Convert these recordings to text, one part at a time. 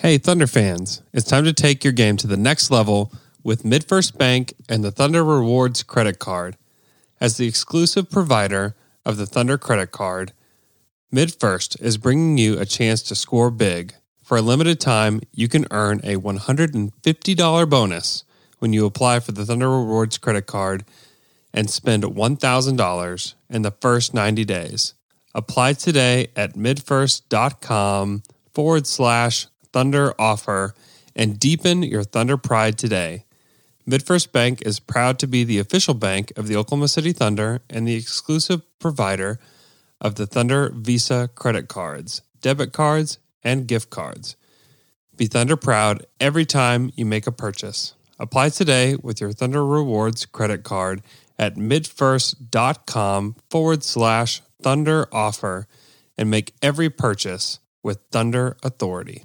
Hey, Thunder fans, it's time to take your game to the next level with MidFirst Bank and the Thunder Rewards credit card. As the exclusive provider of the Thunder credit card, MidFirst is bringing you a chance to score big. For a limited time, you can earn a $150 bonus when you apply for the Thunder Rewards credit card and spend $1,000 in the first 90 days. Apply today at midfirst.com forward slash thunder offer and deepen your Thunder pride today. MidFirst Bank is proud to be the official bank of the Oklahoma City Thunder and the exclusive provider of the Thunder Visa credit cards, debit cards, and gift cards. Be Thunder proud every time you make a purchase. Apply today with your Thunder Rewards credit card at midfirst.com forward slash thunder offer and make every purchase with Thunder Authority.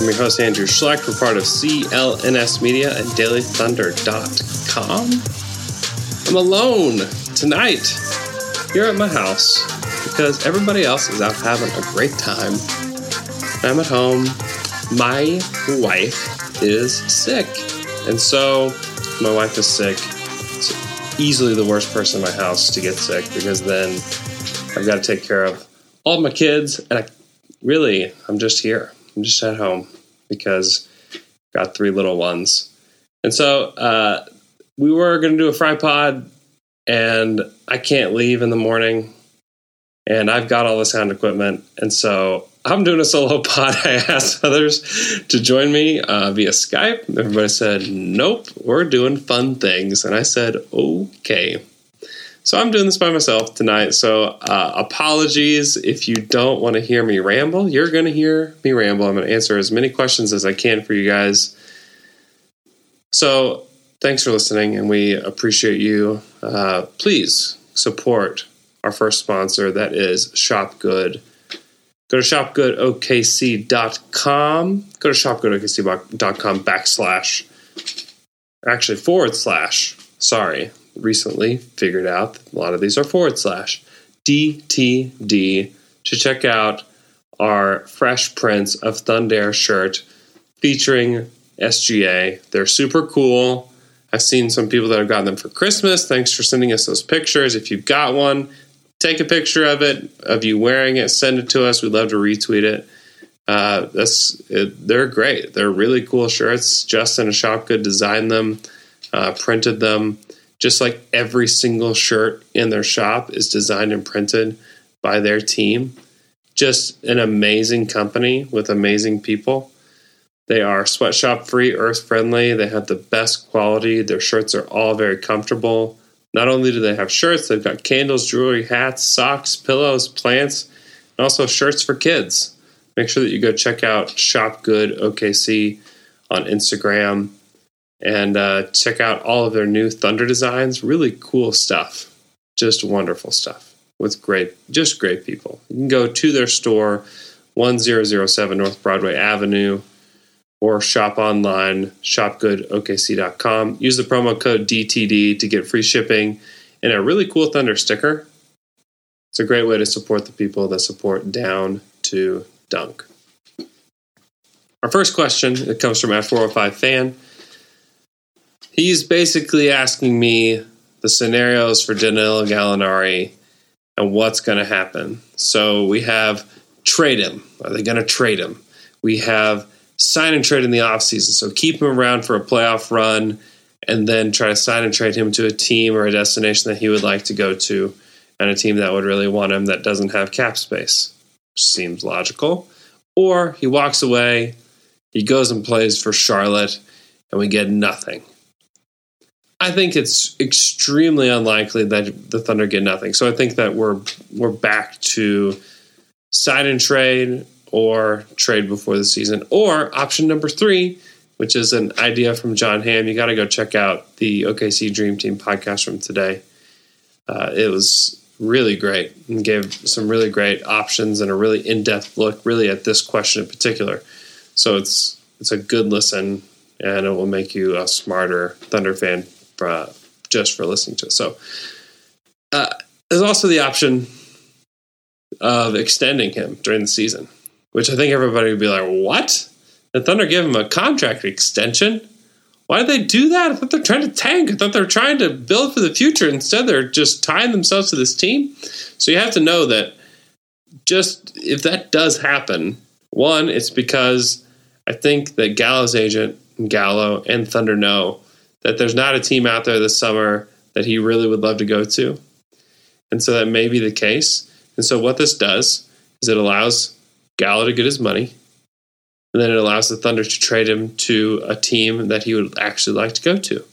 I'm your host, Andrew Schlecht. We're part of CLNS Media and DailyThunder.com. I'm alone tonight here at my house because everybody else is out having a great time. I'm at home. My wife is sick. And so my wife is sick. It's easily the worst person in my house to get sick because then I've got to take care of all my kids and I really, I'm just here. I'm just at home because got three little ones. And so uh, we were going to do a fry pod, and I can't leave in the morning. And I've got all the sound equipment. And so I'm doing a solo pod. I asked others to join me uh, via Skype. Everybody said, nope, we're doing fun things. And I said, okay. So I'm doing this by myself tonight. So uh, apologies if you don't want to hear me ramble. You're going to hear me ramble. I'm going to answer as many questions as I can for you guys. So thanks for listening, and we appreciate you. Uh, please support our first sponsor, that is Shop Good. Go to shopgoodokc.com. Go to shopgoodokc.com backslash, actually forward slash, sorry, recently figured out a lot of these are forward slash DTD to check out our fresh prints of Thunder shirt featuring SGA. They're super cool. I've seen some people that have gotten them for Christmas. Thanks for sending us those pictures. If you've got one, take a picture of it, of you wearing it, send it to us. We'd love to retweet it. Uh, that's it, they're great. They're really cool shirts. Justin and Shop Good designed them, uh, printed them just like every single shirt in their shop is designed and printed by their team. Just an amazing company with amazing people. They are sweatshop free, earth friendly. They have the best quality. Their shirts are all very comfortable. Not only do they have shirts, they've got candles, jewelry, hats, socks, pillows, plants, and also shirts for kids. Make sure that you go check out Shop Good OKC on Instagram and uh, check out all of their new Thunder designs. Really cool stuff. Just wonderful stuff with great, just great people. You can go to their store, 1007 North Broadway Avenue, or shop online, shopgoodokc.com. Use the promo code DTD to get free shipping and a really cool Thunder sticker. It's a great way to support the people that support Down to Dunk. Our first question it comes from at 405 fan he's basically asking me the scenarios for Danilo Gallinari and what's going to happen. So we have trade him. Are they going to trade him? We have sign and trade in the offseason. So keep him around for a playoff run and then try to sign and trade him to a team or a destination that he would like to go to and a team that would really want him that doesn't have cap space. Seems logical. Or he walks away, he goes and plays for Charlotte, and we get nothing. I think it's extremely unlikely that the Thunder get nothing. So I think that we're we're back to sign and trade or trade before the season. Or option number three which is an idea from John Hamm. You got to go check out the OKC Dream Team podcast from today. Uh, it was really great and gave some really great options and a really in-depth look, really at this question in particular. So it's it's a good listen, and it will make you a smarter Thunder fan for, just for listening to it. So uh, there's also the option of extending him during the season, which I think everybody would be like, "What? The Thunder give him a contract extension? Why did they do that? I thought they're trying to tank. I thought they're trying to build for the future. Instead, they're just tying themselves to this team. So you have to know that just if that does happen, one, it's because I think that Gallo's agent, Gallo, and Thunder know that there's not a team out there this summer that he really would love to go to. And so that may be the case. And so what this does is it allows Gallo to get his money. And then it allows the Thunder to trade him to a team that he would actually like to go to.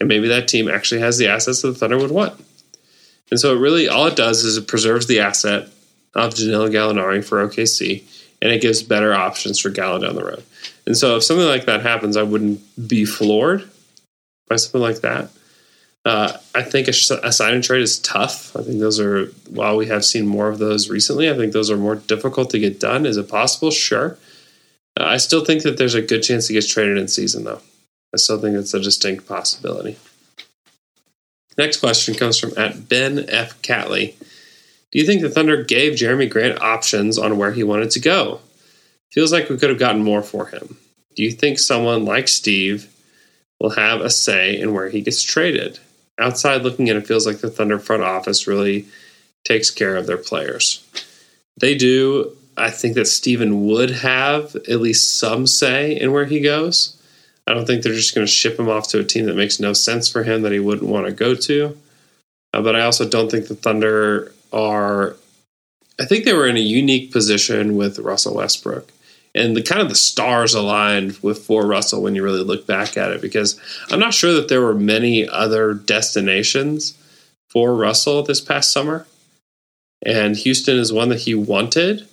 And maybe that team actually has the assets that the Thunder would want. And so it really all it does is it preserves the asset of Danilo Gallinari for OKC and it gives better options for Gallo down the road. And so if something like that happens, I wouldn't be floored by something like that. Uh, I think a, a sign and trade is tough. I think those are, while we have seen more of those recently, I think those are more difficult to get done. Is it possible? Sure. Uh, I still think that there's a good chance he gets traded in season, though. I still think it's a distinct possibility. Next question comes from at Ben F. Catley. Do you think the Thunder gave Jerami Grant options on where he wanted to go? Feels like we could have gotten more for him. Do you think someone like Steve will have a say in where he gets traded? Outside looking in, it feels like the Thunder front office really takes care of their players. They do. I think that Steven would have at least some say in where he goes. I don't think they're just going to ship him off to a team that makes no sense for him that he wouldn't want to go to. Uh, but I also don't think the Thunder are. I think they were in a unique position with Russell Westbrook, and the kind of the stars aligned with for Russell when you really look back at it. Because I'm not sure that there were many other destinations for Russell this past summer, and Houston is one that he wanted,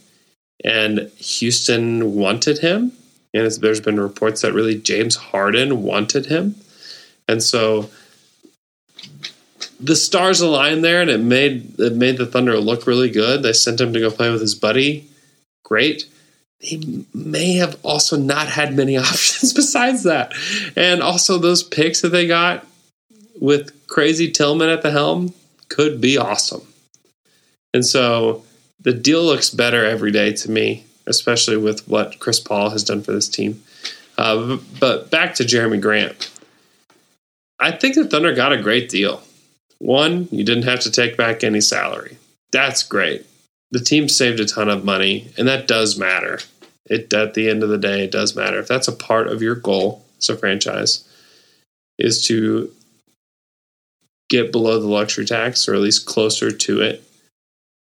and Houston wanted him. And there's been reports that really James Harden wanted him, and so the stars aligned there, and it made it made the Thunder look really good. They sent him to go play with his buddy. Great. He may have also not had many options besides that, and also those picks that they got with crazy Tilman at the helm could be awesome. And so the deal looks better every day to me, especially with what Chris Paul has done for this team. Uh, but back to Jerami Grant. I think the Thunder got a great deal. One, you didn't have to take back any salary. That's great. The team saved a ton of money, and that does matter. It at the end of the day, it does matter. If that's a part of your goal as a franchise, is to get below the luxury tax or at least closer to it,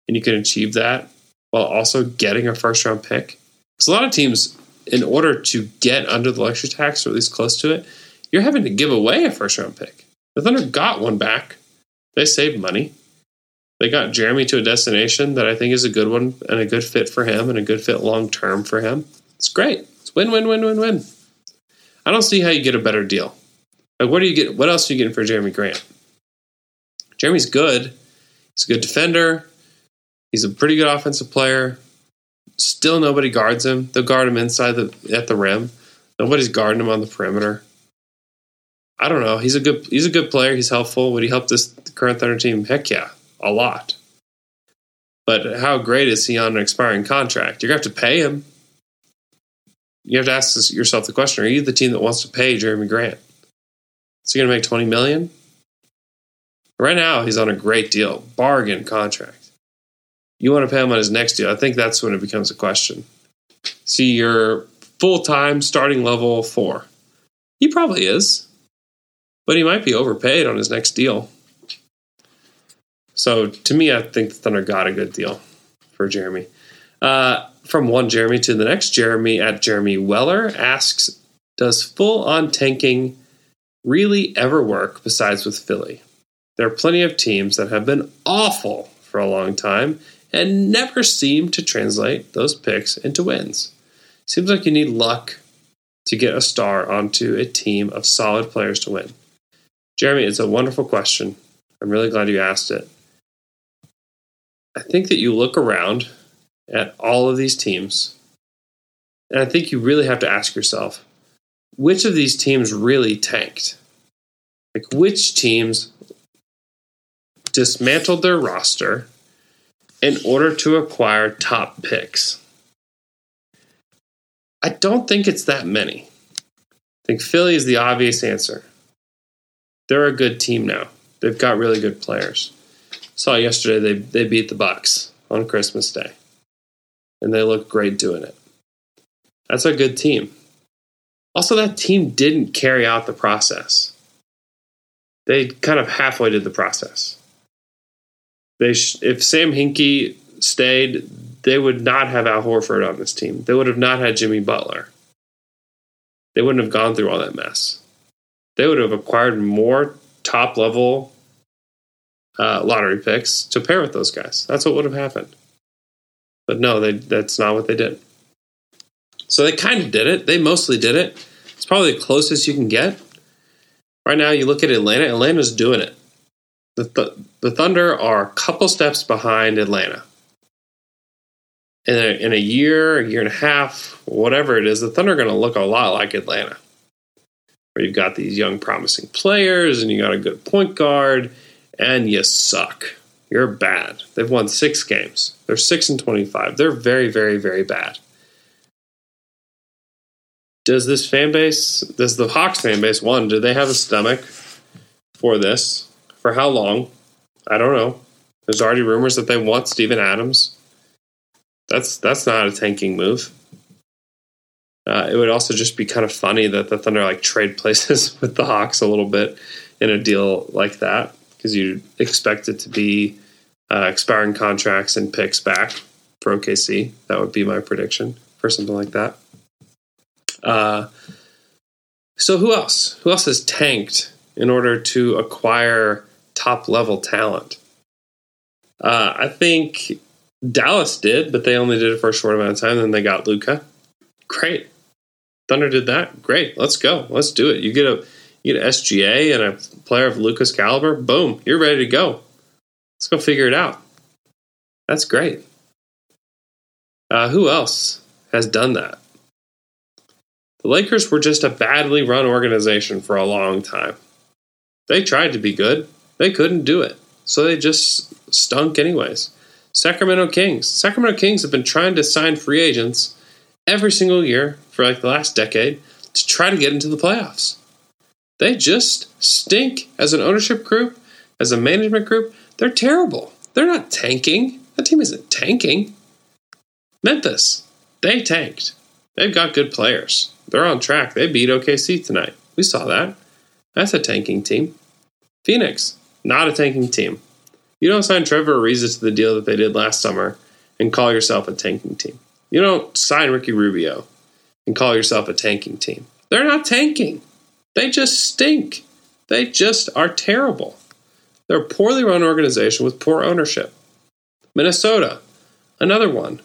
and you can achieve that while also getting a first round pick. Because a lot of teams, in order to get under the luxury tax or at least close to it, you're having to give away a first round pick. The Thunder got one back they saved money. They got Jerami to a destination that I think is a good one and a good fit for him and a good fit long term for him. It's great. It's win win win win win. I don't see how you get a better deal. Like what do you get what else are you getting for Jerami Grant? Jerami's good. He's a good defender. He's a pretty good offensive player. Still nobody guards him. They'll guard him inside the at the rim. Nobody's guarding him on the perimeter. I don't know. He's a good he's a good player. He's helpful. Would he help this current Thunder team? Heck yeah, a lot. But how great is he on an expiring contract? You're gonna have to pay him. You have to ask yourself the question: Are you the team that wants to pay Jerami Grant? Is he gonna make twenty million? Right now, he's on a great deal, bargain contract. You want to pay him on his next deal? I think that's when it becomes a question. See, you're full time starting level four. He probably is but he might be overpaid on his next deal. So to me, I think the Thunder got a good deal for Jerami. Uh, from one Jeremy to the next, Jeremy at Jeremy Weller asks, "Does full on tanking really ever work besides with Philly? There are plenty of teams that have been awful for a long time and never seem to translate those picks into wins. Seems like you need luck to get a star onto a team of solid players to win? Jeremy, it's a wonderful question. I'm really glad you asked it. I think that you look around at all of these teams, and I think you really have to ask yourself which of these teams really tanked? Like, which teams dismantled their roster in order to acquire top picks? I don't think it's that many. I think Philly is the obvious answer. They're a good team now. They've got really good players. Saw yesterday they they beat the Bucks on Christmas Day. And they look great doing it. That's a good team. Also that team didn't carry out the process. They kind of halfway did the process. They sh- if Sam Hinkie stayed, they would not have Al Horford on this team. They would have not had Jimmy Butler. They wouldn't have gone through all that mess. They would have acquired more top level uh, lottery picks to pair with those guys. That's what would have happened. But no, they, that's not what they did. So they kind of did it. They mostly did it. It's probably the closest you can get. Right now, you look at Atlanta. Atlanta's doing it. The, th- the Thunder are a couple steps behind Atlanta. In a, in a year, a year and a half, whatever it is, the Thunder are going to look a lot like Atlanta. Where you've got these young, promising players, and you got a good point guard, and you suck. You're bad. They've won six games. They're six and twenty-five. They're very, very, very bad. Does this fan base, does the Hawks fan base, one, do they have a stomach for this? For how long? I don't know. There's already rumors that they want Steven Adams. That's that's not a tanking move. Uh, it would also just be kind of funny that the Thunder like trade places with the Hawks a little bit in a deal like that because you expect it to be uh, expiring contracts and picks back for OKC. That would be my prediction for something like that. Uh, so who else? Who else has tanked in order to acquire top level talent? Uh, I think Dallas did, but they only did it for a short amount of time. Then they got Luka. Great. Thunder did that. Great. Let's go. Let's do it. You get a you get an SGA and a player of Luka's caliber. Boom. You're ready to go. Let's go figure it out. That's great. Uh, who else has done that? The Lakers were just a badly run organization for a long time. They tried to be good, they couldn't do it. So they just stunk, anyways. Sacramento Kings. Sacramento Kings have been trying to sign free agents every single year for like the last decade to try to get into the playoffs. They just stink as an ownership group, as a management group. They're terrible. They're not tanking. That team isn't tanking. Memphis, they tanked. They've got good players. They're on track. They beat OKC tonight. We saw that. That's a tanking team. Phoenix, not a tanking team. You don't sign Trevor Ariza to the deal that they did last summer and call yourself a tanking team. You don't sign Ricky Rubio and call yourself a tanking team. They're not tanking. They just stink. They just are terrible. They're a poorly run organization with poor ownership. Minnesota, another one.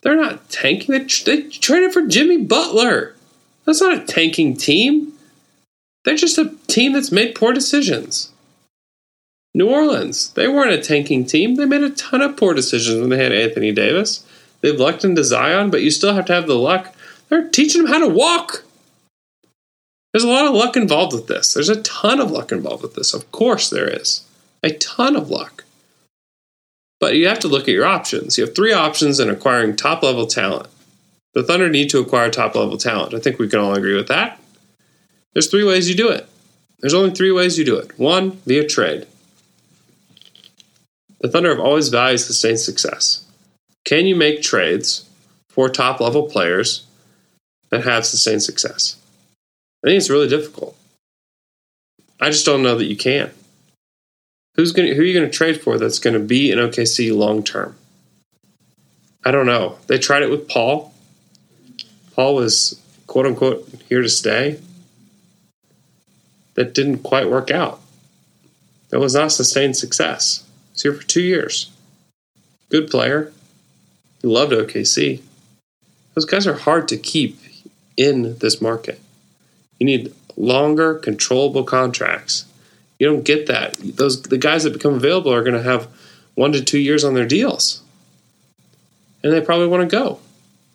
They're not tanking. They, they traded for Jimmy Butler. That's not a tanking team. They're just a team that's made poor decisions. New Orleans, they weren't a tanking team. They made a ton of poor decisions when they had Anthony Davis. They've lucked into Zion, but you still have to have the luck. They're teaching them how to walk. There's a lot of luck involved with this. There's a ton of luck involved with this. Of course, there is. A ton of luck. But you have to look at your options. You have three options in acquiring top level talent. The Thunder need to acquire top level talent. I think we can all agree with that. There's three ways you do it. There's only three ways you do it. One, via trade. The Thunder have always valued sustained success. Can you make trades for top level players that have sustained success? I think it's really difficult. I just don't know that you can. Who's going? Who are you going to trade for that's going to be in OKC long term? I don't know. They tried it with Paul. Paul was quote unquote here to stay. That didn't quite work out. That was not sustained success. He's here for two years. Good player. He loved OKC. Those guys are hard to keep in this market. You need longer, controllable contracts. You don't get that. Those the guys that become available are going to have one to two years on their deals, and they probably want to go.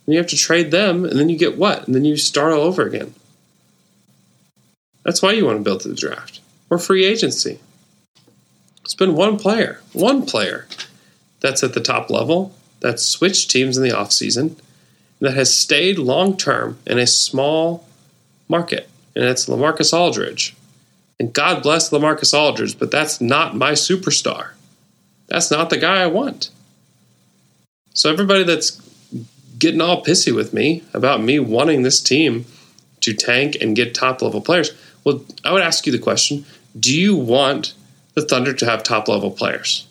And you have to trade them, and then you get what? And then you start all over again. That's why you want to build the draft or free agency. It's been one player, one player that's at the top level that's switched teams in the offseason that has stayed long term in a small market, and it's LaMarcus Aldridge. And God bless LaMarcus Aldridge, but that's not my superstar. That's not the guy I want. So everybody that's getting all pissy with me about me wanting this team to tank and get top level players, well, I would ask you the question do you want the Thunder to have top level players?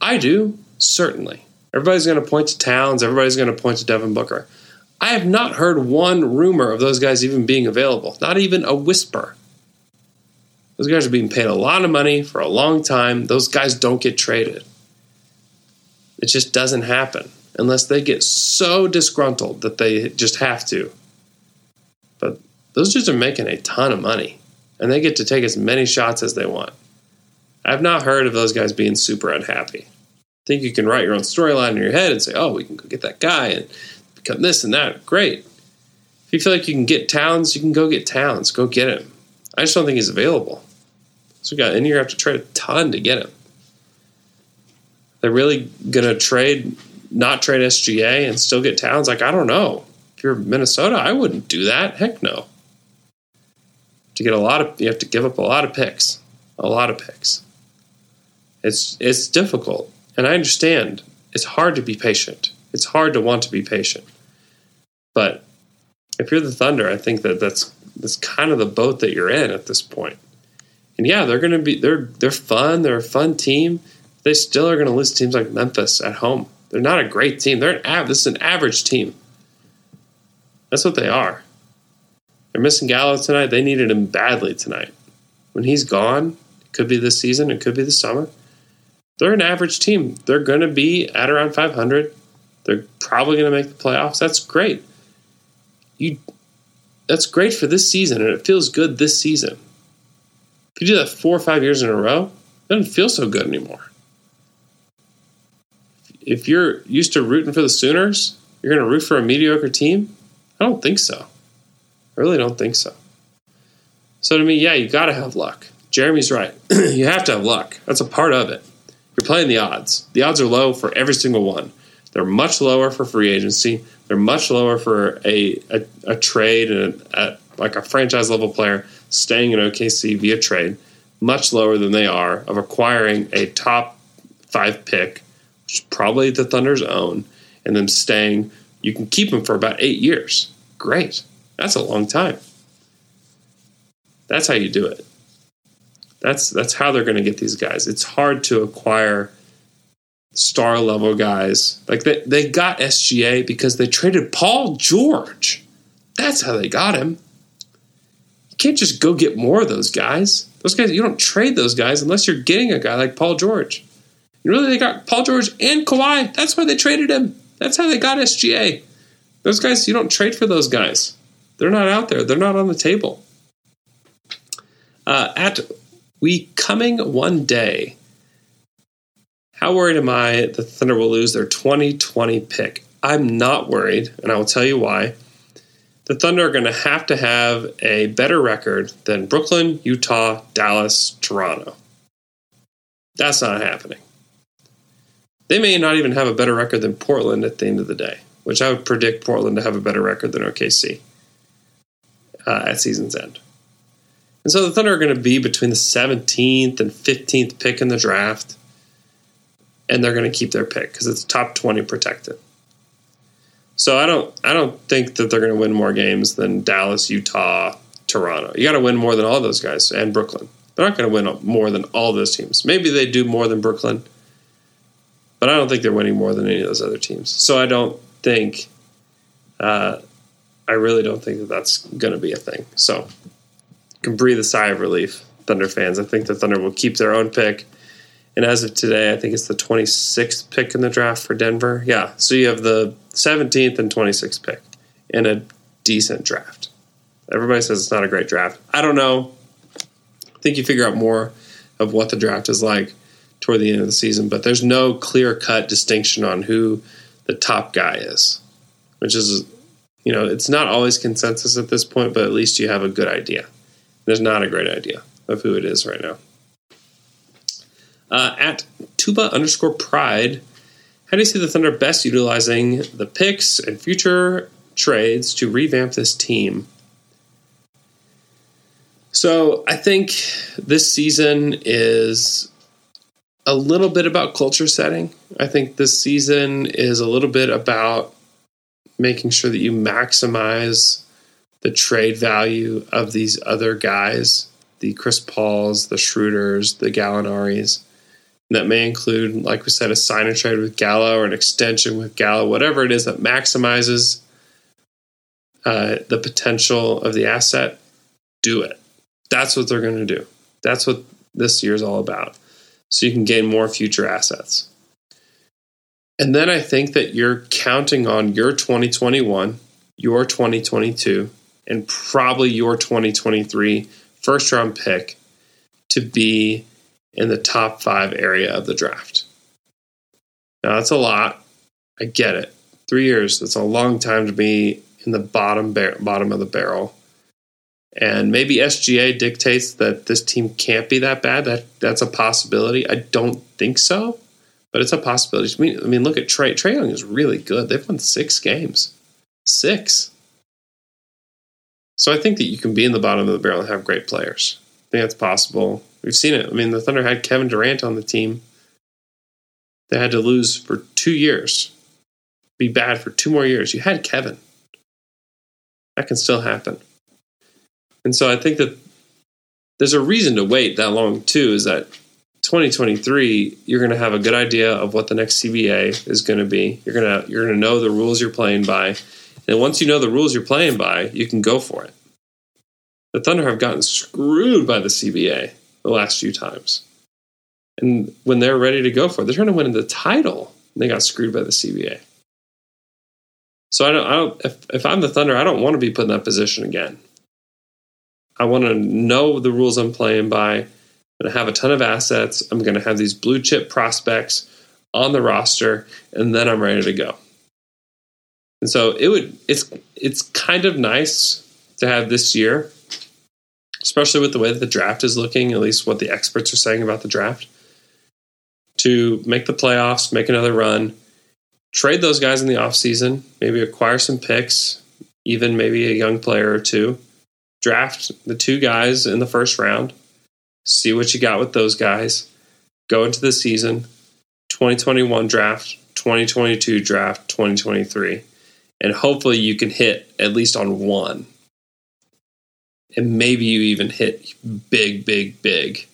I do, certainly. Everybody's going to point to Towns, everybody's going to point to Devin Booker. I have not heard one rumor of those guys even being available, not even a whisper. Those guys are being paid a lot of money for a long time. Those guys don't get traded. It just doesn't happen unless they get so disgruntled that they just have to. But those dudes are making a ton of money and they get to take as many shots as they want. I've not heard of those guys being super unhappy. I think you can write your own storyline in your head and say, oh, we can go get that guy and become this and that. Great. If you feel like you can get Towns, you can go get Towns. Go get him. I just don't think he's available. So we got and you have to trade a ton to get him. They're really gonna trade not trade SGA and still get Towns? Like, I don't know. If you're Minnesota, I wouldn't do that. Heck no. To get a lot of you have to give up a lot of picks. A lot of picks. It's it's difficult. And I understand. It's hard to be patient. It's hard to want to be patient. But if you're the Thunder, I think that that's that's kind of the boat that you're in at this point. And yeah, they're going to be they're they're fun. They're a fun team. They still are going to lose teams like Memphis at home. They're not a great team. They're an av- this is an average team. That's what they are. They're missing Gallo tonight. They needed him badly tonight. When he's gone, it could be this season, it could be the summer. They're an average team. They're going to be at around 500. They're probably going to make the playoffs. That's great. You that's great for this season and it feels good this season. If you do that 4 or 5 years in a row, it doesn't feel so good anymore if you're used to rooting for the Sooners, you're going to root for a mediocre team? I don't think so. I really don't think so. So to me, yeah, you got to have luck. Jeremy's right. you have to have luck. That's a part of it. You're playing the odds. The odds are low for every single one. They're much lower for free agency. They're much lower for a a, a trade and a, a, like a franchise level player staying in OKC via trade. Much lower than they are of acquiring a top five pick which is probably the Thunder's own, and them staying. You can keep them for about eight years. Great. That's a long time. That's how you do it. That's that's how they're going to get these guys. It's hard to acquire star level guys. Like they, they got SGA because they traded Paul George. That's how they got him. You can't just go get more of those guys. Those guys, you don't trade those guys unless you're getting a guy like Paul George. You really, they got Paul George and Kawhi. That's why they traded him. That's how they got SGA. Those guys, you don't trade for those guys. They're not out there. They're not on the table. Uh, at we coming one day. How worried am I that the Thunder will lose their 2020 pick? I'm not worried, and I will tell you why. The Thunder are going to have to have a better record than Brooklyn, Utah, Dallas, Toronto. That's not happening. They may not even have a better record than Portland at the end of the day, which I would predict Portland to have a better record than OKC uh, at season's end. And so the Thunder are going to be between the 17th and 15th pick in the draft, and they're going to keep their pick because it's top 20 protected. So I don't I don't think that they're going to win more games than Dallas, Utah, Toronto. You got to win more than all those guys and Brooklyn. They're not going to win more than all those teams. Maybe they do more than Brooklyn, but I don't think they're winning more than any of those other teams. So I don't think, uh, I really don't think that that's going to be a thing. So you can breathe a sigh of relief, Thunder fans. I think the Thunder will keep their own pick. And as of today, I think it's the 26th pick in the draft for Denver. Yeah. So you have the 17th and 26th pick in a decent draft. Everybody says it's not a great draft. I don't know. I think you figure out more of what the draft is like toward the end of the season, but there's no clear cut distinction on who the top guy is, which is, you know, it's not always consensus at this point, but at least you have a good idea. There's not a great idea of who it is right now. Uh, at tuba underscore pride, how do you see the Thunder best utilizing the picks and future trades to revamp this team? So I think this season is a little bit about culture setting. I think this season is a little bit about making sure that you maximize the trade value of these other guys, the Chris Pauls, the Schroeders, the Gallinaris. That may include, like we said, a sign and trade with Gallo or an extension with Gallo, whatever it is that maximizes uh, the potential of the asset. Do it. That's what they're going to do. That's what this year is all about. So you can gain more future assets. And then I think that you're counting on your 2021, your 2022, and probably your 2023 first round pick to be in the top five area of the draft. Now, that's a lot. I get it. Three years, that's a long time to be in the bottom, bar- bottom of the barrel. And maybe SGA dictates that this team can't be that bad. That that's a possibility. I don't think so, but it's a possibility. I mean, I mean look at Trae. Trae Young is really good. They've won six games, six. So I think that you can be in the bottom of the barrel and have great players. I think that's possible. We've seen it. I mean, the Thunder had Kevin Durant on the team. They had to lose for two years, be bad for two more years. You had Kevin. That can still happen. And so I think that there's a reason to wait that long too. Is that 2023 you're going to have a good idea of what the next CBA is going to be. You're gonna you're gonna know the rules you're playing by, and once you know the rules you're playing by, you can go for it. The Thunder have gotten screwed by the CBA the last few times, and when they're ready to go for it, they're trying to win the title. They got screwed by the CBA. So I don't. I don't. If, if I'm the Thunder, I don't want to be put in that position again. I want to know the rules I'm playing by. I'm going to have a ton of assets. I'm going to have these blue chip prospects on the roster, and then I'm ready to go. And so it would it's it's kind of nice to have this year, especially with the way that the draft is looking, at least what the experts are saying about the draft, to make the playoffs, make another run, trade those guys in the offseason, maybe acquire some picks, even maybe a young player or two draft the two guys in the first round, see what you got with those guys, go into the season, 2021 draft, 2022 draft, 2023, and hopefully you can hit at least on one. And maybe you even hit big, big, big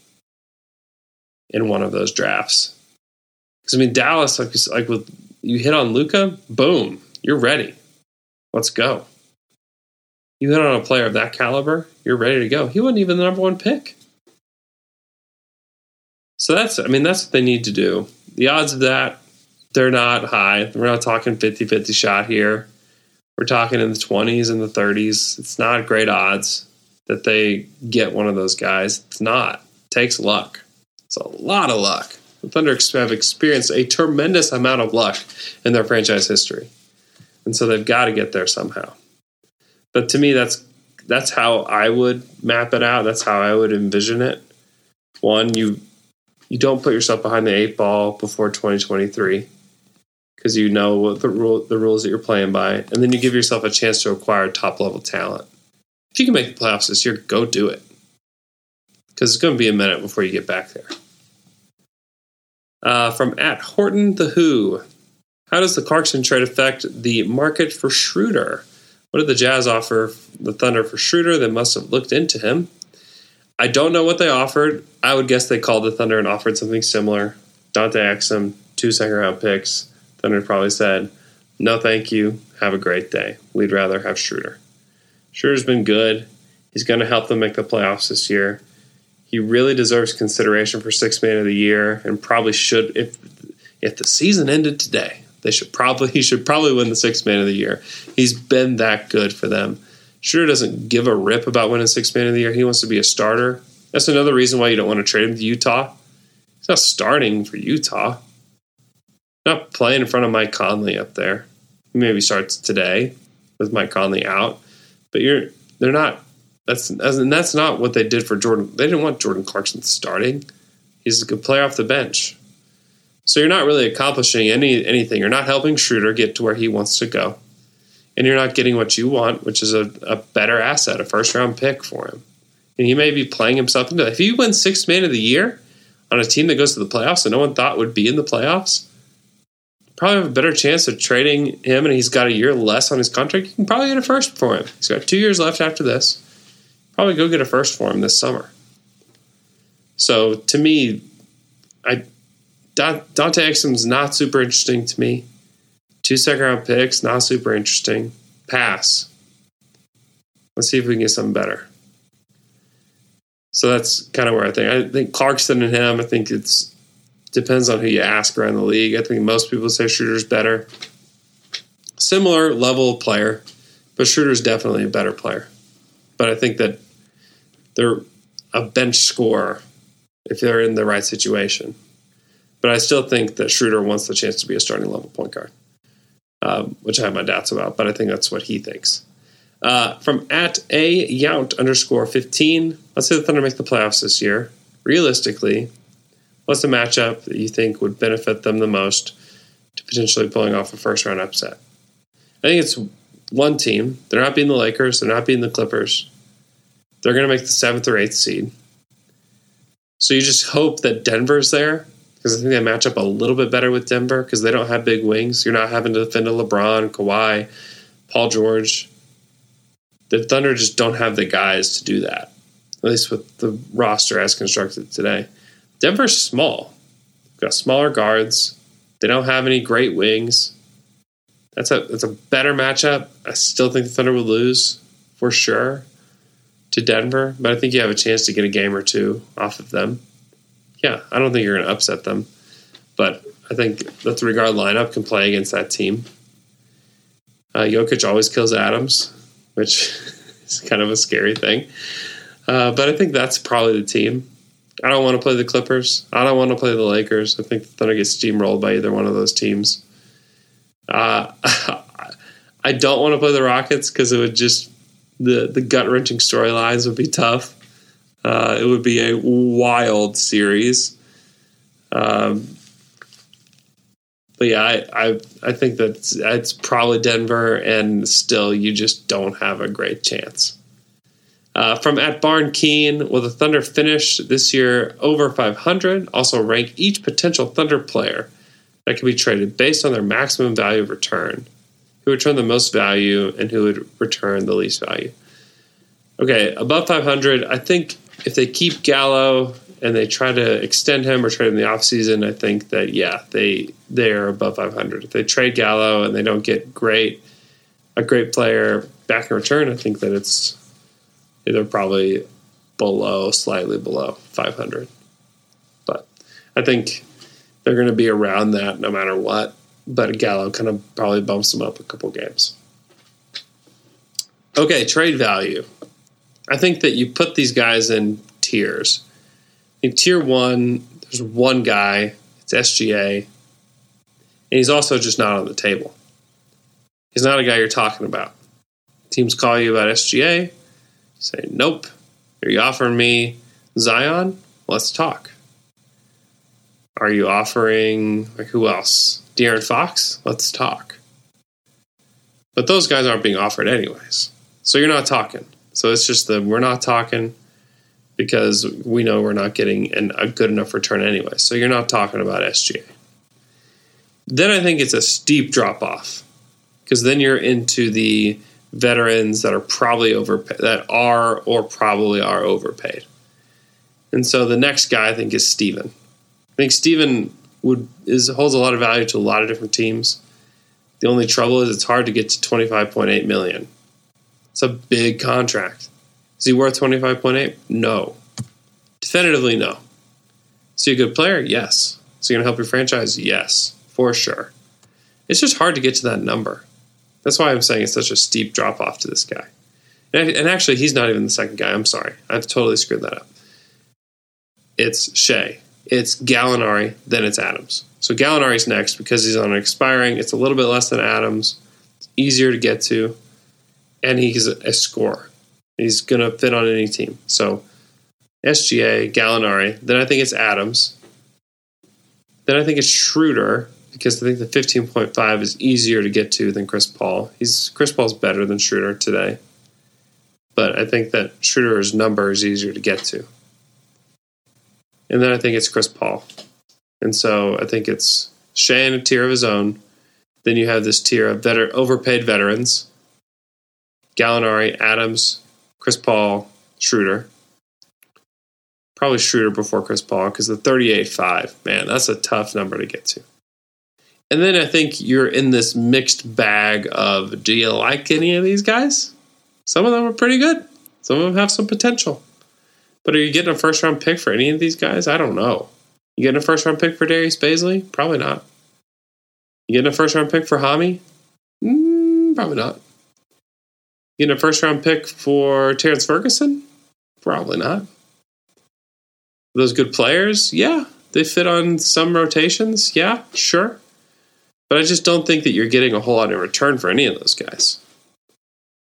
in one of those drafts. Because I mean, Dallas, like, like with you hit on Luka, boom, you're ready. Let's go you hit on a player of that caliber, you're ready to go. He wasn't even the number one pick. So that's, I mean, that's what they need to do. The odds of that, they're not high. We're not talking 50 50 shot here. We're talking in the 20s and the 30s. It's not great odds that they get one of those guys. It's not. It takes luck. It's a lot of luck. The Thunder have experienced a tremendous amount of luck in their franchise history. And so they've got to get there somehow. But to me, that's that's how I would map it out. That's how I would envision it. One, you you don't put yourself behind the eight ball before 2023 because you know what the rule the rules that you're playing by, and then you give yourself a chance to acquire top level talent. If you can make the playoffs this year, go do it because it's going to be a minute before you get back there. Uh, from at Horton the Who, how does the Clarkson trade affect the market for Schroeder? What did the Jazz offer the Thunder for Schroeder? They must have looked into him. I don't know what they offered. I would guess they called the Thunder and offered something similar. Dante Exum, two second round picks. Thunder probably said, no, thank you. Have a great day. We'd rather have Schroeder. Schroeder's been good. He's going to help them make the playoffs this year. He really deserves consideration for six man of the year and probably should if if the season ended today. They should probably he should probably win the sixth man of the year. He's been that good for them. Schroeder doesn't give a rip about winning six man of the year. He wants to be a starter. That's another reason why you don't want to trade him to Utah. He's not starting for Utah. Not playing in front of Mike Conley up there. He maybe starts today with Mike Conley out, but you're they're not. That's and that's not what they did for Jordan. They didn't want Jordan Clarkson starting. He's a good player off the bench. So you're not really accomplishing any anything. You're not helping Schroeder get to where he wants to go. And you're not getting what you want, which is a, a better asset, a first round pick for him. And he may be playing himself into that. If he wins six man of the year on a team that goes to the playoffs and no one thought would be in the playoffs, probably have a better chance of trading him and he's got a year less on his contract. You can probably get a first for him. He's got two years left after this. Probably go get a first for him this summer. So to me, I Dante Exum's not super interesting to me. Two second round picks, not super interesting. Pass. Let's see if we can get something better. So that's kind of where I think. I think Clarkson and him. I think it's depends on who you ask around the league. I think most people say Schroeder's better. Similar level player, but Schroeder's definitely a better player. But I think that they're a bench scorer if they're in the right situation. But I still think that Schroeder wants the chance to be a starting level point guard, um, which I have my doubts about, but I think that's what he thinks. Uh, from at a yount underscore 15, let's say the Thunder make the playoffs this year. Realistically, what's the matchup that you think would benefit them the most to potentially pulling off a first round upset? I think it's one team. They're not being the Lakers, they're not being the Clippers. They're going to make the seventh or eighth seed. So you just hope that Denver's there because I think they match up a little bit better with Denver because they don't have big wings. You're not having to defend a LeBron, Kawhi, Paul George. The Thunder just don't have the guys to do that, at least with the roster as constructed today. Denver's small. They've got smaller guards. They don't have any great wings. That's a that's a better matchup. I still think the Thunder would lose for sure to Denver, but I think you have a chance to get a game or two off of them. Yeah, I don't think you're going to upset them, but I think the three guard lineup can play against that team. Uh, Jokic always kills Adams, which is kind of a scary thing. Uh, but I think that's probably the team. I don't want to play the Clippers. I don't want to play the Lakers. I think the Thunder gets steamrolled by either one of those teams. Uh, I don't want to play the Rockets because it would just the the gut wrenching storylines would be tough. Uh, it would be a wild series. Um, but yeah, I, I I think that it's probably Denver, and still you just don't have a great chance. Uh, from at Barn Keen, will the Thunder finish this year over 500? Also rank each potential Thunder player that can be traded based on their maximum value of return. Who would return the most value and who would return the least value? Okay, above 500, I think if they keep Gallo and they try to extend him or trade him in the offseason, I think that, yeah, they they are above 500. If they trade Gallo and they don't get great a great player back in return, I think that it's they're probably below, slightly below 500. But I think they're going to be around that no matter what. But Gallo kind of probably bumps them up a couple games. Okay, trade value. I think that you put these guys in tiers. In tier one, there's one guy, it's SGA, and he's also just not on the table. He's not a guy you're talking about. Teams call you about SGA, say, nope. Are you offering me Zion? Let's talk. Are you offering like who else? De'Aaron Fox? Let's talk. But those guys aren't being offered anyways. So you're not talking. So it's just that we're not talking because we know we're not getting an, a good enough return anyway. So you're not talking about SGA. Then I think it's a steep drop off because then you're into the veterans that are probably overpaid, that are or probably are overpaid. And so the next guy I think is Steven. I think Steven would is holds a lot of value to a lot of different teams. The only trouble is it's hard to get to 25.8 million. It's a big contract. Is he worth 25.8? No. Definitively no. Is he a good player? Yes. Is he going to help your franchise? Yes, for sure. It's just hard to get to that number. That's why I'm saying it's such a steep drop off to this guy. And, and actually, he's not even the second guy. I'm sorry. I've totally screwed that up. It's Shai. It's Gallinari, then it's Adams. So Gallinari's next because he's on an expiring. It's a little bit less than Adams. It's easier to get to. And he's a, scorer. He's going to fit on any team. So SGA, Gallinari. Then I think it's Adams. Then I think it's Schroeder because I think the 15.5 is easier to get to than Chris Paul. He's Chris Paul's better than Schroeder today. But I think that Schroeder's number is easier to get to. And then I think it's Chris Paul. And so I think it's Shai in a tier of his own. Then you have this tier of better overpaid veterans. Gallinari, Adams, Chris Paul, Schroeder. Probably Schroeder before Chris Paul because the 38.5, man, that's a tough number to get to. And then I think you're in this mixed bag of do you like any of these guys? Some of them are pretty good. Some of them have some potential. But are you getting a first round pick for any of these guys? I don't know. You getting a first round pick for Darius Bazley? Probably not. You getting a first round pick for Hami? Mm, probably not. You getting a first round pick for Terrence Ferguson? Probably not. Those good players? Yeah. They fit on some rotations? Yeah, sure. But I just don't think that you're getting a whole lot in return for any of those guys.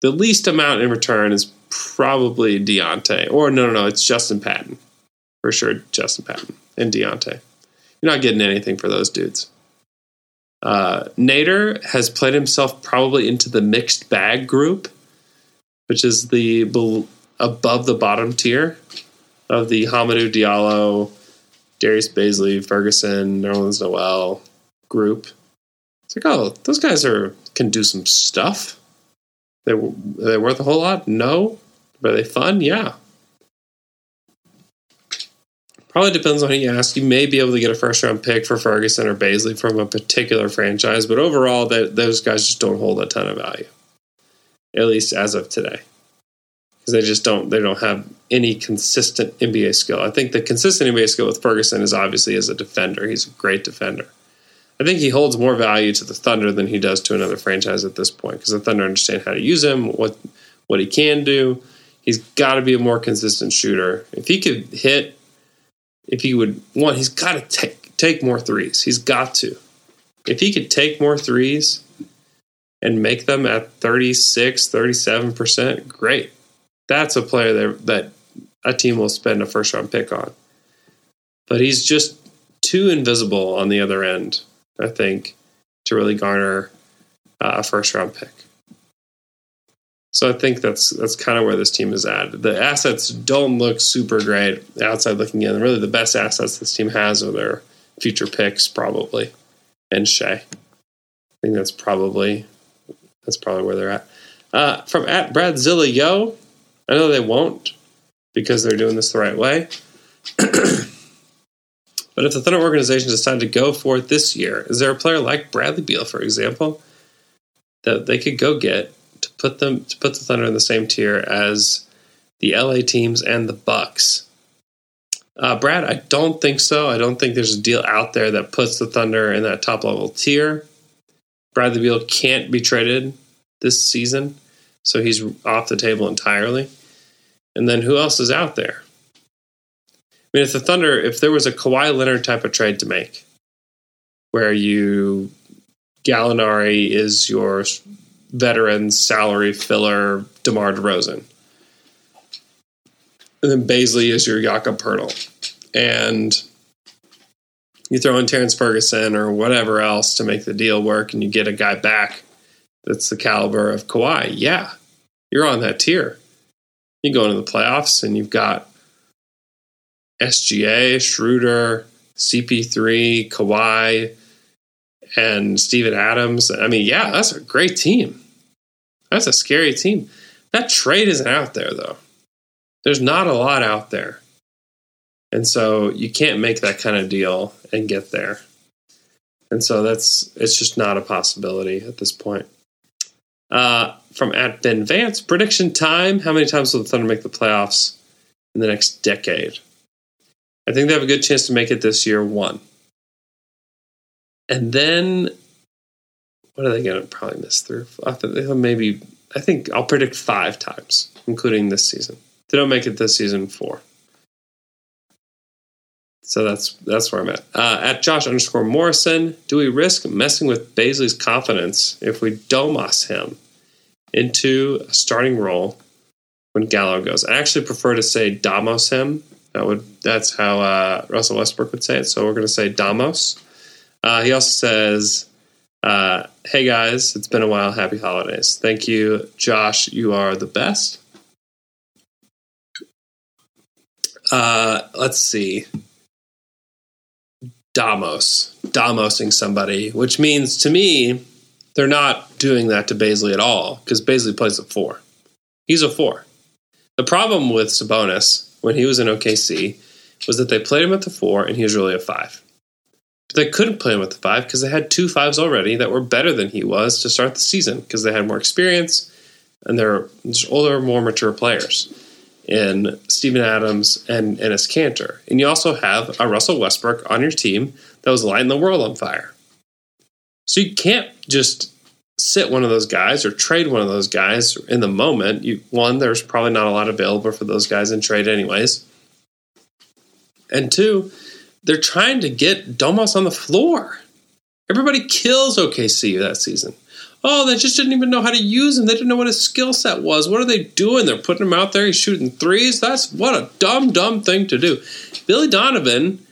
The least amount in return is probably Deonte. Or no, no, no, it's Justin Patton. For sure, Justin Patton and Deonte. You're not getting anything for those dudes. Uh, Nader has played himself probably into the mixed bag group, which is the bel- above the bottom tier of the Hamidou Diallo, Darius Bazley, Ferguson, Nerlens Noel group. It's like, oh, those guys are can do some stuff. They are they worth a whole lot? No. Are they fun? Yeah. Probably depends on who you ask. You may be able to get a first round pick for Ferguson or Bazley from a particular franchise, but overall, they, those guys just don't hold a ton of value, at least as of today, because they just don't they don't have any consistent NBA skill. I think the consistent NBA skill with Ferguson is obviously as a defender. He's a great defender. I think he holds more value to the Thunder than he does to another franchise at this point because the Thunder understand how to use him, what what he can do. He's got to be a more consistent shooter. If he could hit if he would one, he's got to take take more threes. He's got to. If he could take more threes and make them at 36, 37%, great. That's a player that, that a team will spend a first round pick on. But he's just too invisible on the other end, I think, to really garner uh, a first round pick. So I think that's that's kind of where this team is at. The assets don't look super great outside looking in. Really, the best assets this team has are their future picks, probably, and Shai. I think that's probably that's probably where they're at. Uh, from at Bradzilla Yo, I know they won't because they're doing this the right way. but if the Thunder organization decided to go for it this year, is there a player like Bradley Beal, for example, that they could go get to put them to put the Thunder in the same tier as the LA teams and the Bucks. Uh, Brad, I don't think so. I don't think there's a deal out there that puts the Thunder in that top level tier. Bradley Beal can't be traded this season, so he's off the table entirely. And then who else is out there? I mean, if the Thunder, if there was a Kawhi Leonard type of trade to make, where you Gallinari is your veteran salary filler DeMar DeRozan. And then Bazley is your Jakob Poeltl. And you throw in Terrence Ferguson or whatever else to make the deal work and you get a guy back that's the caliber of Kawhi. Yeah, you're on that tier. You go into the playoffs and you've got SGA, Schroeder, CP3, Kawhi, and Steven Adams. I mean, yeah, that's a great team. That's a scary team. That trade isn't out there, though. There's not a lot out there. And so you can't make that kind of deal and get there. And so that's it's just not a possibility at this point. Uh, from at Ben Vance, prediction time. How many times will the Thunder make the playoffs in the next decade? I think they have a good chance to make it this year, one. And then what are they going to probably miss through? Maybe I think I'll predict five times, including this season. If they don't make it this season, four. So that's that's where I'm at. Uh, at Josh underscore Morrison, do we risk messing with Bazley's confidence if we domos him into a starting role when Gallo goes? I actually prefer to say damos him. That would that's how uh, Russell Westbrook would say it. So we're going to say damos. Uh, he also says, uh, "Hey guys, it's been a while. Happy holidays. Thank you, Josh. You are the best." Uh, let's see. Damos, Damosing somebody, which means to me, they're not doing that to Bazley at all because Bazley plays a four. He's a four. The problem with Sabonis when he was in OKC was that they played him at the four and he was really a five. But they couldn't play him at the five because they had two fives already that were better than he was to start the season because they had more experience and they're just older, more mature players in Steven Adams and Enes Kanter. And you also have a Russell Westbrook on your team that was lighting the world on fire. So you can't just sit one of those guys or trade one of those guys in the moment. You one, there's probably not a lot available for those guys in trade anyways. And two, they're trying to get Domas on the floor. Everybody kills OKC that season. Oh, they just didn't even know how to use him. They didn't know what his skill set was. What are they doing? They're putting him out there. He's shooting threes. That's what a dumb, dumb thing to do. Billy Donovan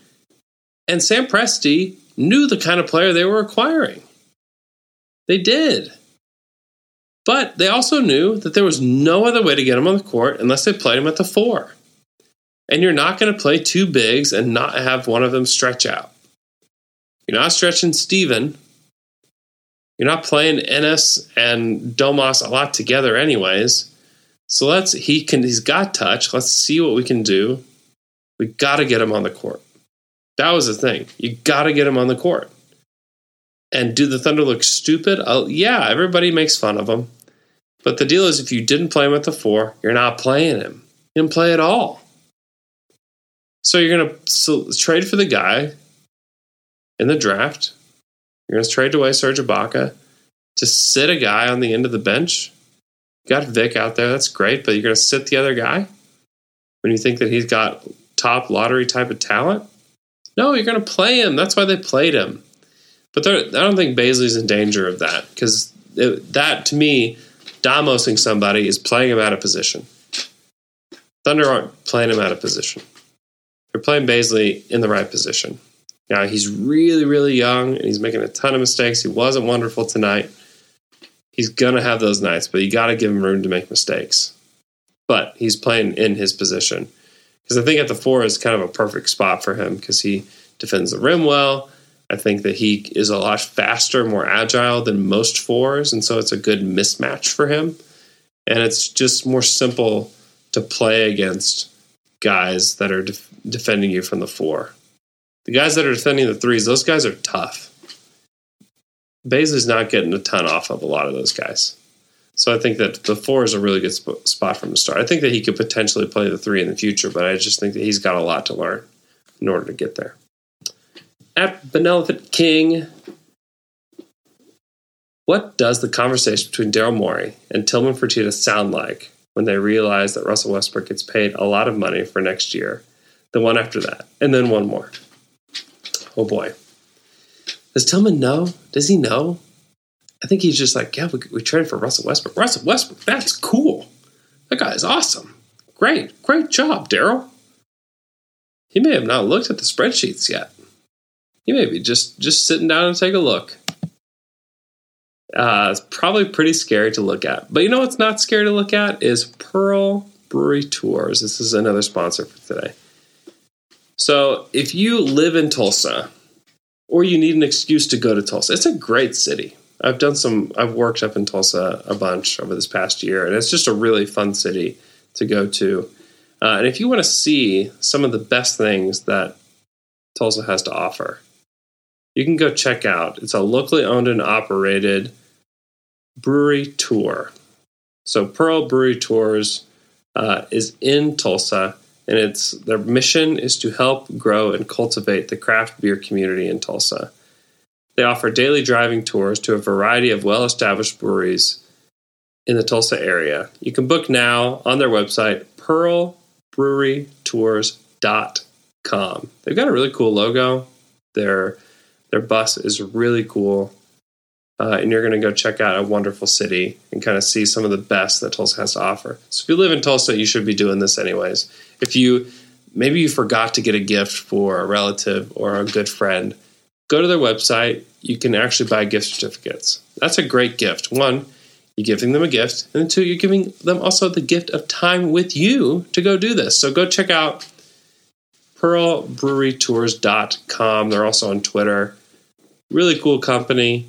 and Sam Presti knew the kind of player they were acquiring. They did. But they also knew that there was no other way to get him on the court unless they played him at the four. And you're not going to play two bigs and not have one of them stretch out. You're not stretching Steven you're not playing Enes and Domas a lot together, anyways. So let's he can he's got touch. Let's see what we can do. We got to get him on the court. That was the thing. You got to get him on the court. And do the Thunder look stupid? Uh, yeah, everybody makes fun of them. But the deal is, if you didn't play him at the four, you're not playing him. You didn't play at all. So you're going to trade for the guy in the draft you're going to trade away Serge Ibaka to sit a guy on the end of the bench. You got Vic out there. That's great, but you're going to sit the other guy when you think that he's got top lottery type of talent. No, you're going to play him. That's why they played him. But I don't think Bazley's in danger of that because that, to me, Damosing somebody is playing him out of position. Thunder aren't playing him out of position. They're playing Baisley in the right position. Now he's really, really young and he's making a ton of mistakes. He wasn't wonderful tonight. He's gonna have those nights, but you got to give him room to make mistakes. But he's playing in his position because I think at the four is kind of a perfect spot for him because he defends the rim well. I think that he is a lot faster, more agile than most fours, and so it's a good mismatch for him. And it's just more simple to play against guys that are def- defending you from the four. The guys that are defending the threes, those guys are tough. Bazley's not getting a ton off of a lot of those guys. So I think that the four is a really good sp- spot from the start. I think that he could potentially play the three in the future, but I just think that he's got a lot to learn in order to get there. At Benevolent King, what does the conversation between Daryl Morey and Tilman Fertitta sound like when they realize that Russell Westbrook gets paid a lot of money for next year, the one after that, and then one more? Oh boy. Does Tillman know? Does he know? I think he's just like, yeah, we, we traded for Russell Westbrook. Russell Westbrook, that's cool. That guy is awesome. Great, great job, Daryl. He may have not looked at the spreadsheets yet. He may be just just sitting down and take a look. Uh, it's probably pretty scary to look at. But you know what's not scary to look at is Pearl Brewery Tours. This is another sponsor for today. So if you live in Tulsa or you need an excuse to go to Tulsa, it's a great city. I've done some, I've worked up in Tulsa a bunch over this past year, and it's just a really fun city to go to. Uh, and if you want to see some of the best things that Tulsa has to offer, you can go check out. It's a locally owned and operated brewery tour. So Pearl Brewery Tours uh, is in Tulsa and it's their mission is to help grow and cultivate the craft beer community in Tulsa. They offer daily driving tours to a variety of well-established breweries in the Tulsa area, you can book now on their website, pearlbrewerytours.com. They've got a really cool logo. Their their bus is really cool. Uh, and you're going to go check out a wonderful city and kind of see some of the best that Tulsa has to offer. So if you live in Tulsa, you should be doing this anyways. If you maybe you forgot to get a gift for a relative or a good friend, go to their website. You can actually buy gift certificates. That's a great gift. One, you're giving them a gift, and two, you're giving them also the gift of time with you to go do this. So go check out pearlbrewerytours.com. They're also on Twitter. Really cool company,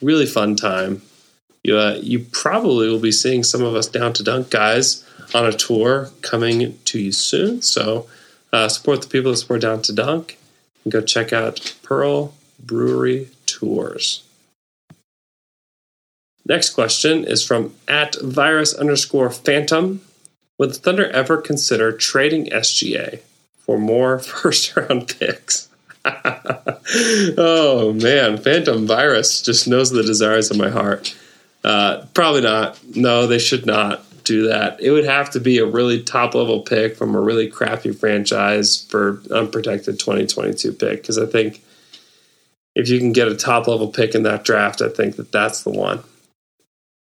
really fun time. You, uh, you probably will be seeing some of us down to dunk guys on a tour coming to you soon. So uh, support the people that support down to dunk and go check out Pearl Brewery Tours. Next question is from at virus underscore phantom. Would Thunder ever consider trading SGA for more first round picks? oh man, Phantom Virus just knows the desires of my heart. Uh, probably not. No, they should not do that. It would have to be a really top level pick from a really crappy franchise for unprotected 2022 pick because I think if you can get a top level pick in that draft, I think that that's the one.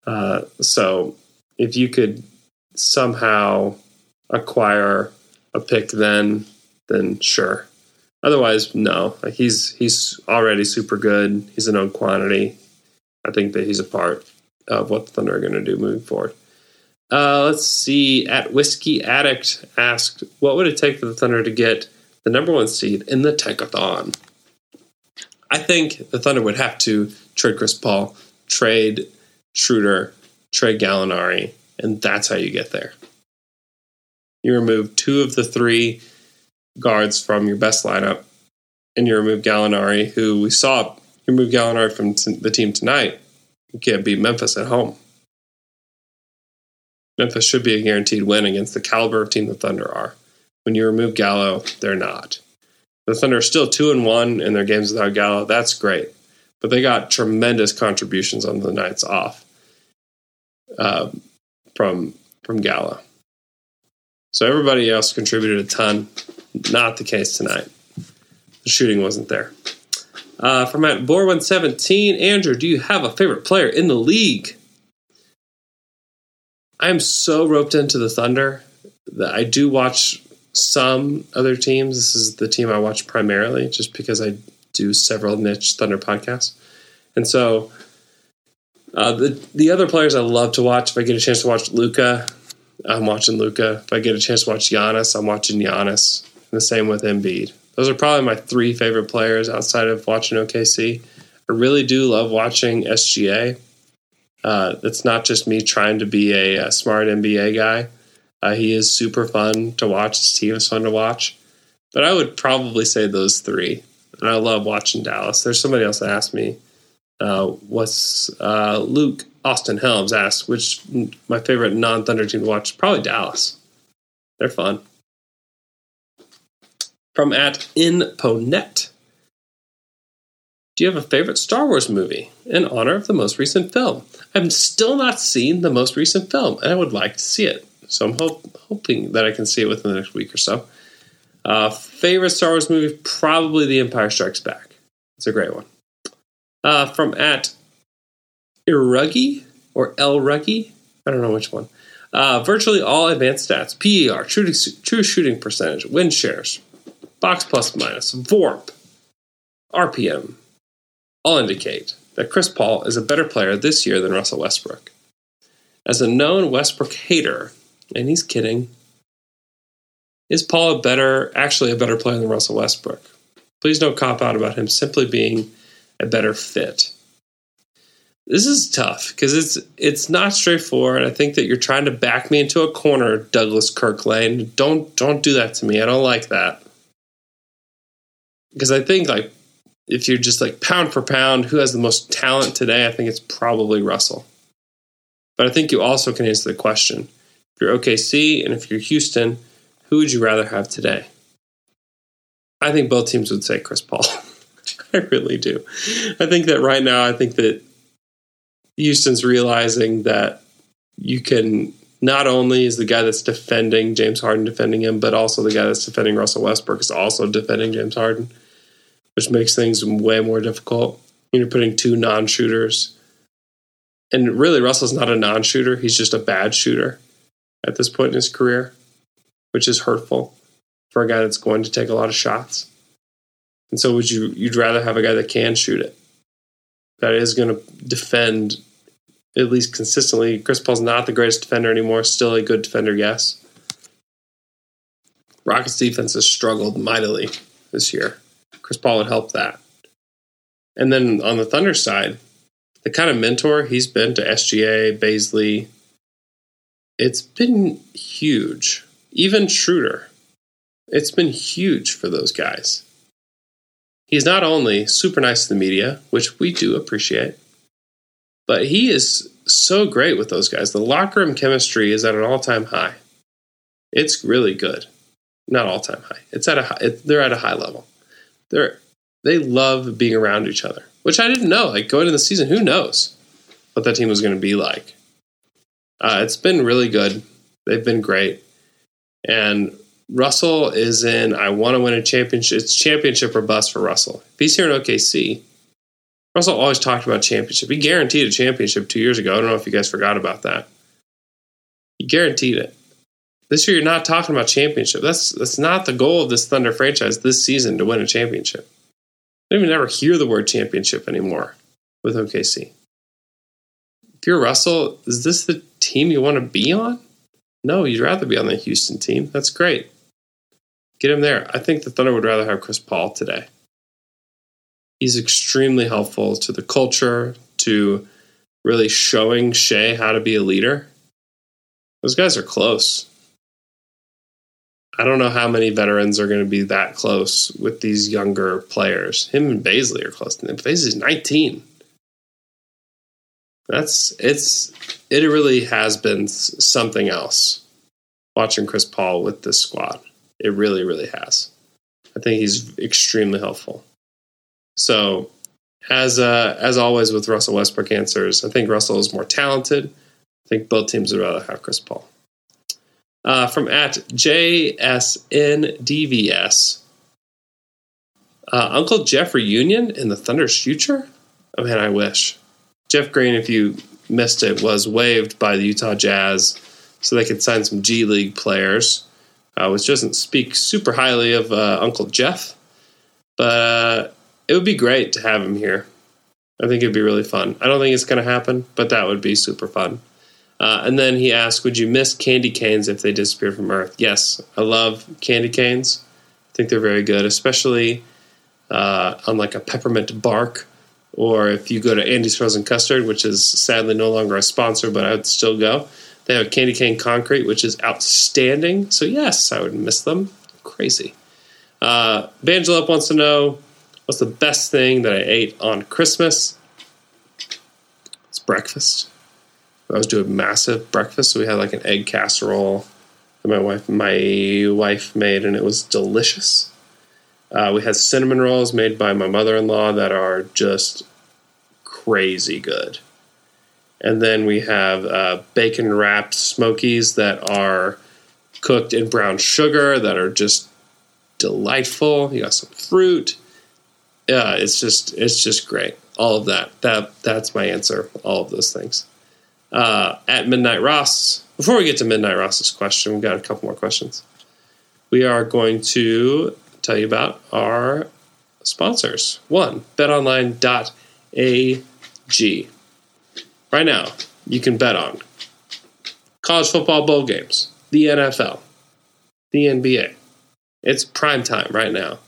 Uh, so if you could somehow acquire a pick then, then sure. Otherwise, no. He's he's already super good. He's a known quantity. I think that he's a part of what the Thunder are going to do moving forward. Uh, let's see. At Whiskey Addict asked, "What would it take for the Thunder to get the number one seed in the Tankathon?" I think the Thunder would have to trade Chris Paul, trade Schroeder, trade Gallinari, and that's how you get there. You remove two of the three guards from your best lineup, and you remove Gallinari, who we saw you remove Gallinari from t- the team tonight. You can't beat Memphis at home. Memphis should be a guaranteed win against the caliber of team the Thunder are. When you remove Gallo, they're not. The Thunder are still two and one in their games without Gallo. That's great, but they got tremendous contributions on the nights off uh, from from Gallo. So everybody else contributed a ton. Not the case tonight. The shooting wasn't there. Uh, from at Bor117, Andrew, do you have a favorite player in the league? I am so roped into the Thunder that I do watch some other teams. This is the team I watch primarily, just because I do several niche Thunder podcasts, and so uh, the the other players I love to watch. If I get a chance to watch Luka, I'm watching Luka. If I get a chance to watch Giannis, I'm watching Giannis. The same with Embiid. Those are probably my three favorite players outside of watching OKC. I really do love watching SGA. Uh, it's not just me trying to be a, a smart NBA guy. Uh, he is super fun to watch. His team is fun to watch. But I would probably say those three. And I love watching Dallas. There's somebody else that asked me, uh, what's uh, Luke Austin Helms asked, which my favorite non Thunder team to watch? Probably Dallas. They're fun. From at InPonet. Do you have a favorite Star Wars movie in honor of the most recent film? I've still not seen the most recent film, and I would like to see it. So I'm hoping that I can see it within the next week or so. Uh, favorite Star Wars movie? Probably The Empire Strikes Back. It's a great one. Uh, from at Iruggy or El Ruggy? I don't know which one. Uh, virtually all advanced stats PER, true, true shooting percentage, win shares, box plus minus, VORP, RPM, all indicate that Chris Paul is a better player this year than Russell Westbrook. As a known Westbrook hater, and he's kidding, is Paul a better, actually a better player than Russell Westbrook? Please don't cop out about him simply being a better fit. This is tough because it's it's not straightforward. I think that you're trying to back me into a corner, Douglas Kirkland. Don't don't do that to me. I don't like that. Because I think like if you're just like pound for pound, who has the most talent today? I think it's probably Russell. But I think you also can answer the question. If you're OKC and if you're Houston, who would you rather have today? I think both teams would say Chris Paul. I really do. I think that right now, I think that Houston's realizing that you can not only is the guy that's defending James Harden defending him, but also the guy that's defending Russell Westbrook is also defending James Harden, which makes things way more difficult. You're putting two non-shooters, and really Russell's not a non-shooter; he's just a bad shooter at this point in his career, which is hurtful for a guy that's going to take a lot of shots. And so, would you you'd rather have a guy that can shoot it, that is going to defend at least consistently. Chris Paul's not the greatest defender anymore, still a good defender, yes. Rockets defense has struggled mightily this year. Chris Paul would help that. And then on the Thunder side, the kind of mentor he's been to SGA, Bazley, it's been huge. Even Schroeder, it's been huge for those guys. He's not only super nice to the media, which we do appreciate, but he is so great with those guys. The locker room chemistry is at an all time high. It's really good. Not all time high. It's at a high, it, they're at a high level. They're they love being around each other, which I didn't know. Like going into the season, who knows what that team was going to be like? Uh, it's been really good. They've been great, and Russell is in. I want to win a championship. It's championship or bust for Russell. If he's here in OKC, Russell always talked about championship. He guaranteed a championship two years ago. I don't know if you guys forgot about that. He guaranteed it. This year, you're not talking about championship. That's that's not the goal of this Thunder franchise this season to win a championship. I don't even ever hear the word championship anymore with OKC. If you're Russell, is this the team you want to be on? No, you'd rather be on the Houston team. That's great. Get him there. I think the Thunder would rather have Chris Paul today he's extremely helpful to the culture, to really showing Shai how to be a leader. Those guys are close. I don't know how many veterans are going to be that close with these younger players. Him and Bazley are close. And Bazley's 19. That's it's it really has been something else watching Chris Paul with this squad. It really, really has. I think he's extremely helpful. So, as uh, as always with Russell Westbrook answers, I think Russell is more talented. I think both teams would rather have Chris Paul. Uh, from at JSNDVS, uh, Uncle Jeff reunion in the Thunder's future? Oh man, I wish. Jeff Green, if you missed it, was waived by the Utah Jazz so they could sign some G League players, uh, which doesn't speak super highly of uh, Uncle Jeff. But uh, it would be great to have him here. I think it'd be really fun. I don't think it's going to happen, but that would be super fun. Uh, and then he asked, "Would you miss candy canes if they disappear from Earth?" Yes, I love candy canes. I think they're very good, especially uh, on like a peppermint bark, or if you go to Andy's Frozen Custard, which is sadly no longer a sponsor, but I would still go. They have candy cane concrete, which is outstanding. So yes, I would miss them. Crazy. Uh, Bangelop wants to know What's the best thing that I ate on Christmas? It's breakfast. I was doing massive breakfast, so we had like an egg casserole that my wife my wife made, and it was delicious. Uh, we had cinnamon rolls made by my mother in law that are just crazy good. And then we have uh, bacon wrapped smokies that are cooked in brown sugar that are just delightful. You got some fruit yeah, it's just it's just great. All of that. That that's my answer. All of those things. Uh, at Midnight Ross. Before we get to Midnight Ross's question, we've got a couple more questions. We are going to tell you about our sponsors. One, betonline.ag. Right now, you can bet on college football bowl games, the NFL, the NBA. It's prime time right now.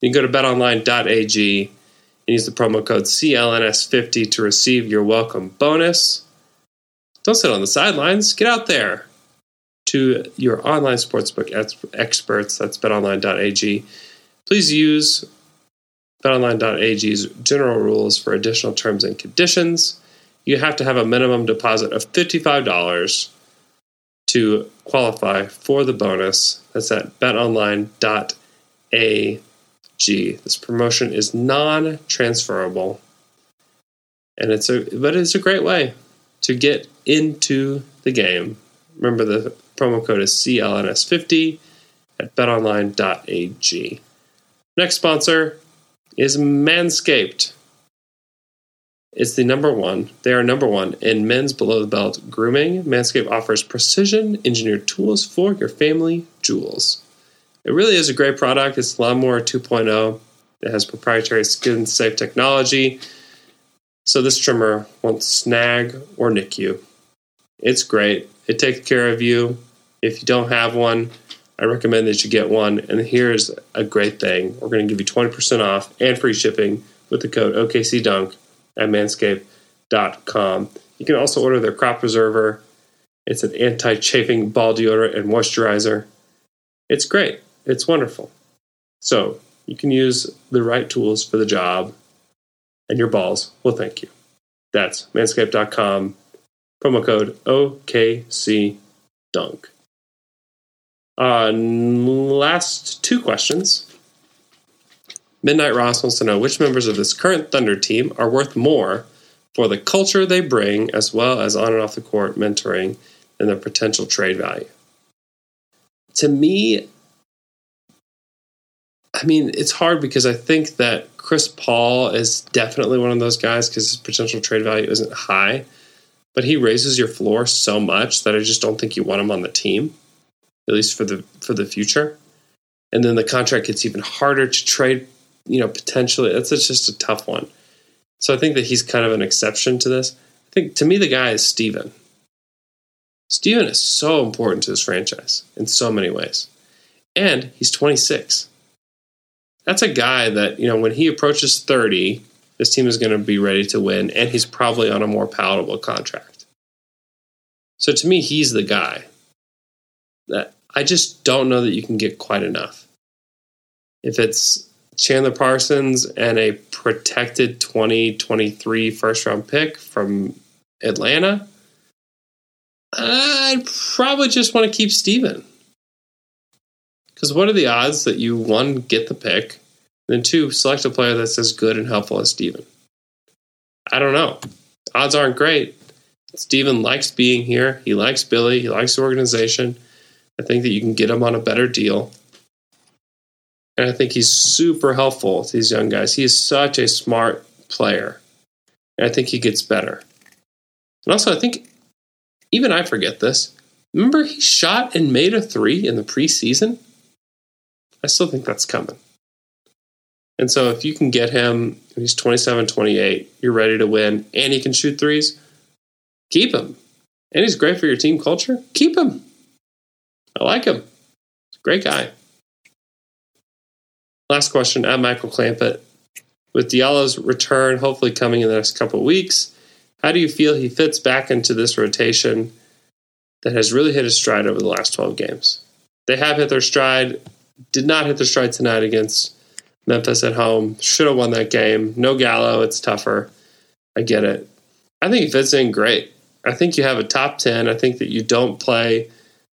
You can go to betonline.ag and use the promo code CLNS50 to receive your welcome bonus. Don't sit on the sidelines. Get out there to your online sportsbook experts. That's betonline.ag. Please use betonline.ag's general rules for additional terms and conditions. You have to have a minimum deposit of $55 to qualify for the bonus. That's at betonline.ag. This promotion is non-transferable, and it's a but it's a great way to get into the game. Remember the promo code is CLNS50 at betonline.ag. Next sponsor is Manscaped. It's the number one. They are number one in men's below the belt grooming. Manscaped offers precision engineered tools for your family jewels. It really is a great product. It's Lawnmower 2.0. It has proprietary skin safe technology. So this trimmer won't snag or nick you. It's great. It takes care of you. If you don't have one, I recommend that you get one. And here's a great thing we're going to give you 20% off and free shipping with the code OKCDunk at manscaped.com. You can also order their crop preserver. It's an anti chafing ball deodorant and moisturizer. It's great. It's wonderful. So you can use the right tools for the job, and your balls will thank you. That's manscaped.com. Promo code OKCDunk. Uh, last two questions. Midnight Ross wants to know which members of this current Thunder team are worth more for the culture they bring, as well as on and off the court mentoring and their potential trade value. To me, I mean, it's hard because I think that Chris Paul is definitely one of those guys because his potential trade value isn't high, but he raises your floor so much that I just don't think you want him on the team, at least for the for the future. And then the contract gets even harder to trade, you know, potentially. That's just a tough one. So I think that he's kind of an exception to this. I think to me the guy is Steven. Steven is so important to this franchise in so many ways. And he's 26 that's a guy that, you know, when he approaches 30, this team is going to be ready to win, and he's probably on a more palatable contract. So to me, he's the guy that I just don't know that you can get quite enough. If it's Chandler Parsons and a protected 2023 first round pick from Atlanta, I'd probably just want to keep Steven. Because what are the odds that you, one, get the pick, then two, select a player that's as good and helpful as Steven? I don't know. Odds aren't great. Steven likes being here. He likes Billy. He likes the organization. I think that you can get him on a better deal. And I think he's super helpful to these young guys. He is such a smart player. And I think he gets better. And also, I think even I forget this. Remember, he shot and made a three in the preseason? I still think that's coming. And so if you can get him, he's 27, 28, you're ready to win, and he can shoot threes, keep him. And he's great for your team culture, keep him. I like him. Great guy. Last question at Michael Clampett. With Diallo's return hopefully coming in the next couple weeks, how do you feel he fits back into this rotation that has really hit his stride over the last 12 games? They have hit their stride did not hit their stride tonight against Memphis at home. Should have won that game. No Gallo. It's tougher. I get it. I think he fits in great. I think you have a top 10. I think that you don't play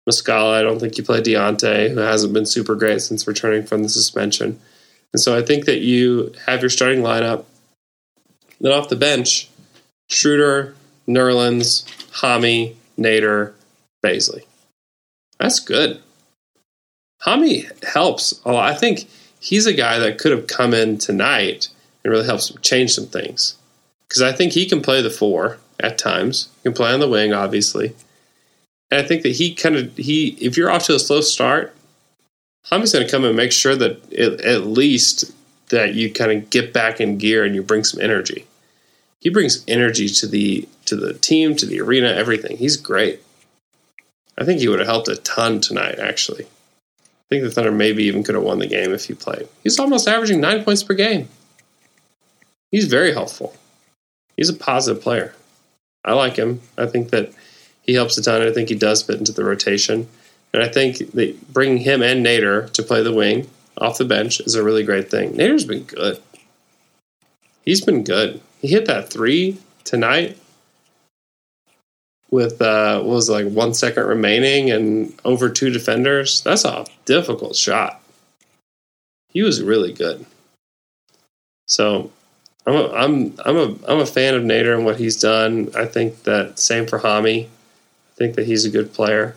Muscala. I don't think you play Deonte, who hasn't been super great since returning from the suspension. And so I think that you have your starting lineup. Then off the bench, Schroeder, Nerlens, Hami, Nader, Bazley. That's good. Hami helps Oh. I think he's a guy that could have come in tonight and really helps change some things. Because I think he can play the four at times. He can play on the wing, obviously. And I think that he kind of he if you're off to a slow start, Hami's going to come and make sure that it, at least that you kind of get back in gear and you bring some energy. He brings energy to the to the team, to the arena, everything. He's great. I think he would have helped a ton tonight, actually. I think the Thunder maybe even could have won the game if he played. He's almost averaging nine points per game. He's very helpful. He's a positive player. I like him. I think that he helps a ton. I think he does fit into the rotation. And I think that bringing him and Nader to play the wing off the bench is a really great thing. Nader's been good. He's been good. He hit that three tonight with uh, what was it, like one second remaining and over two defenders. That's a difficult shot. He was really good. So I'm a, I'm I'm a I'm a fan of Nader and what he's done. I think that same for Hami. I think that he's a good player.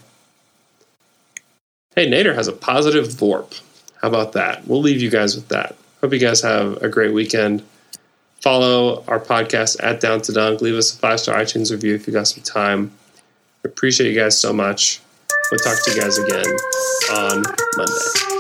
Hey, Nader has a positive VORP. How about that? We'll leave you guys with that. Hope you guys have a great weekend. Follow our podcast at Down to Dunk. Leave us a five star iTunes review if you got some time. Appreciate you guys so much. We'll talk to you guys again on Monday.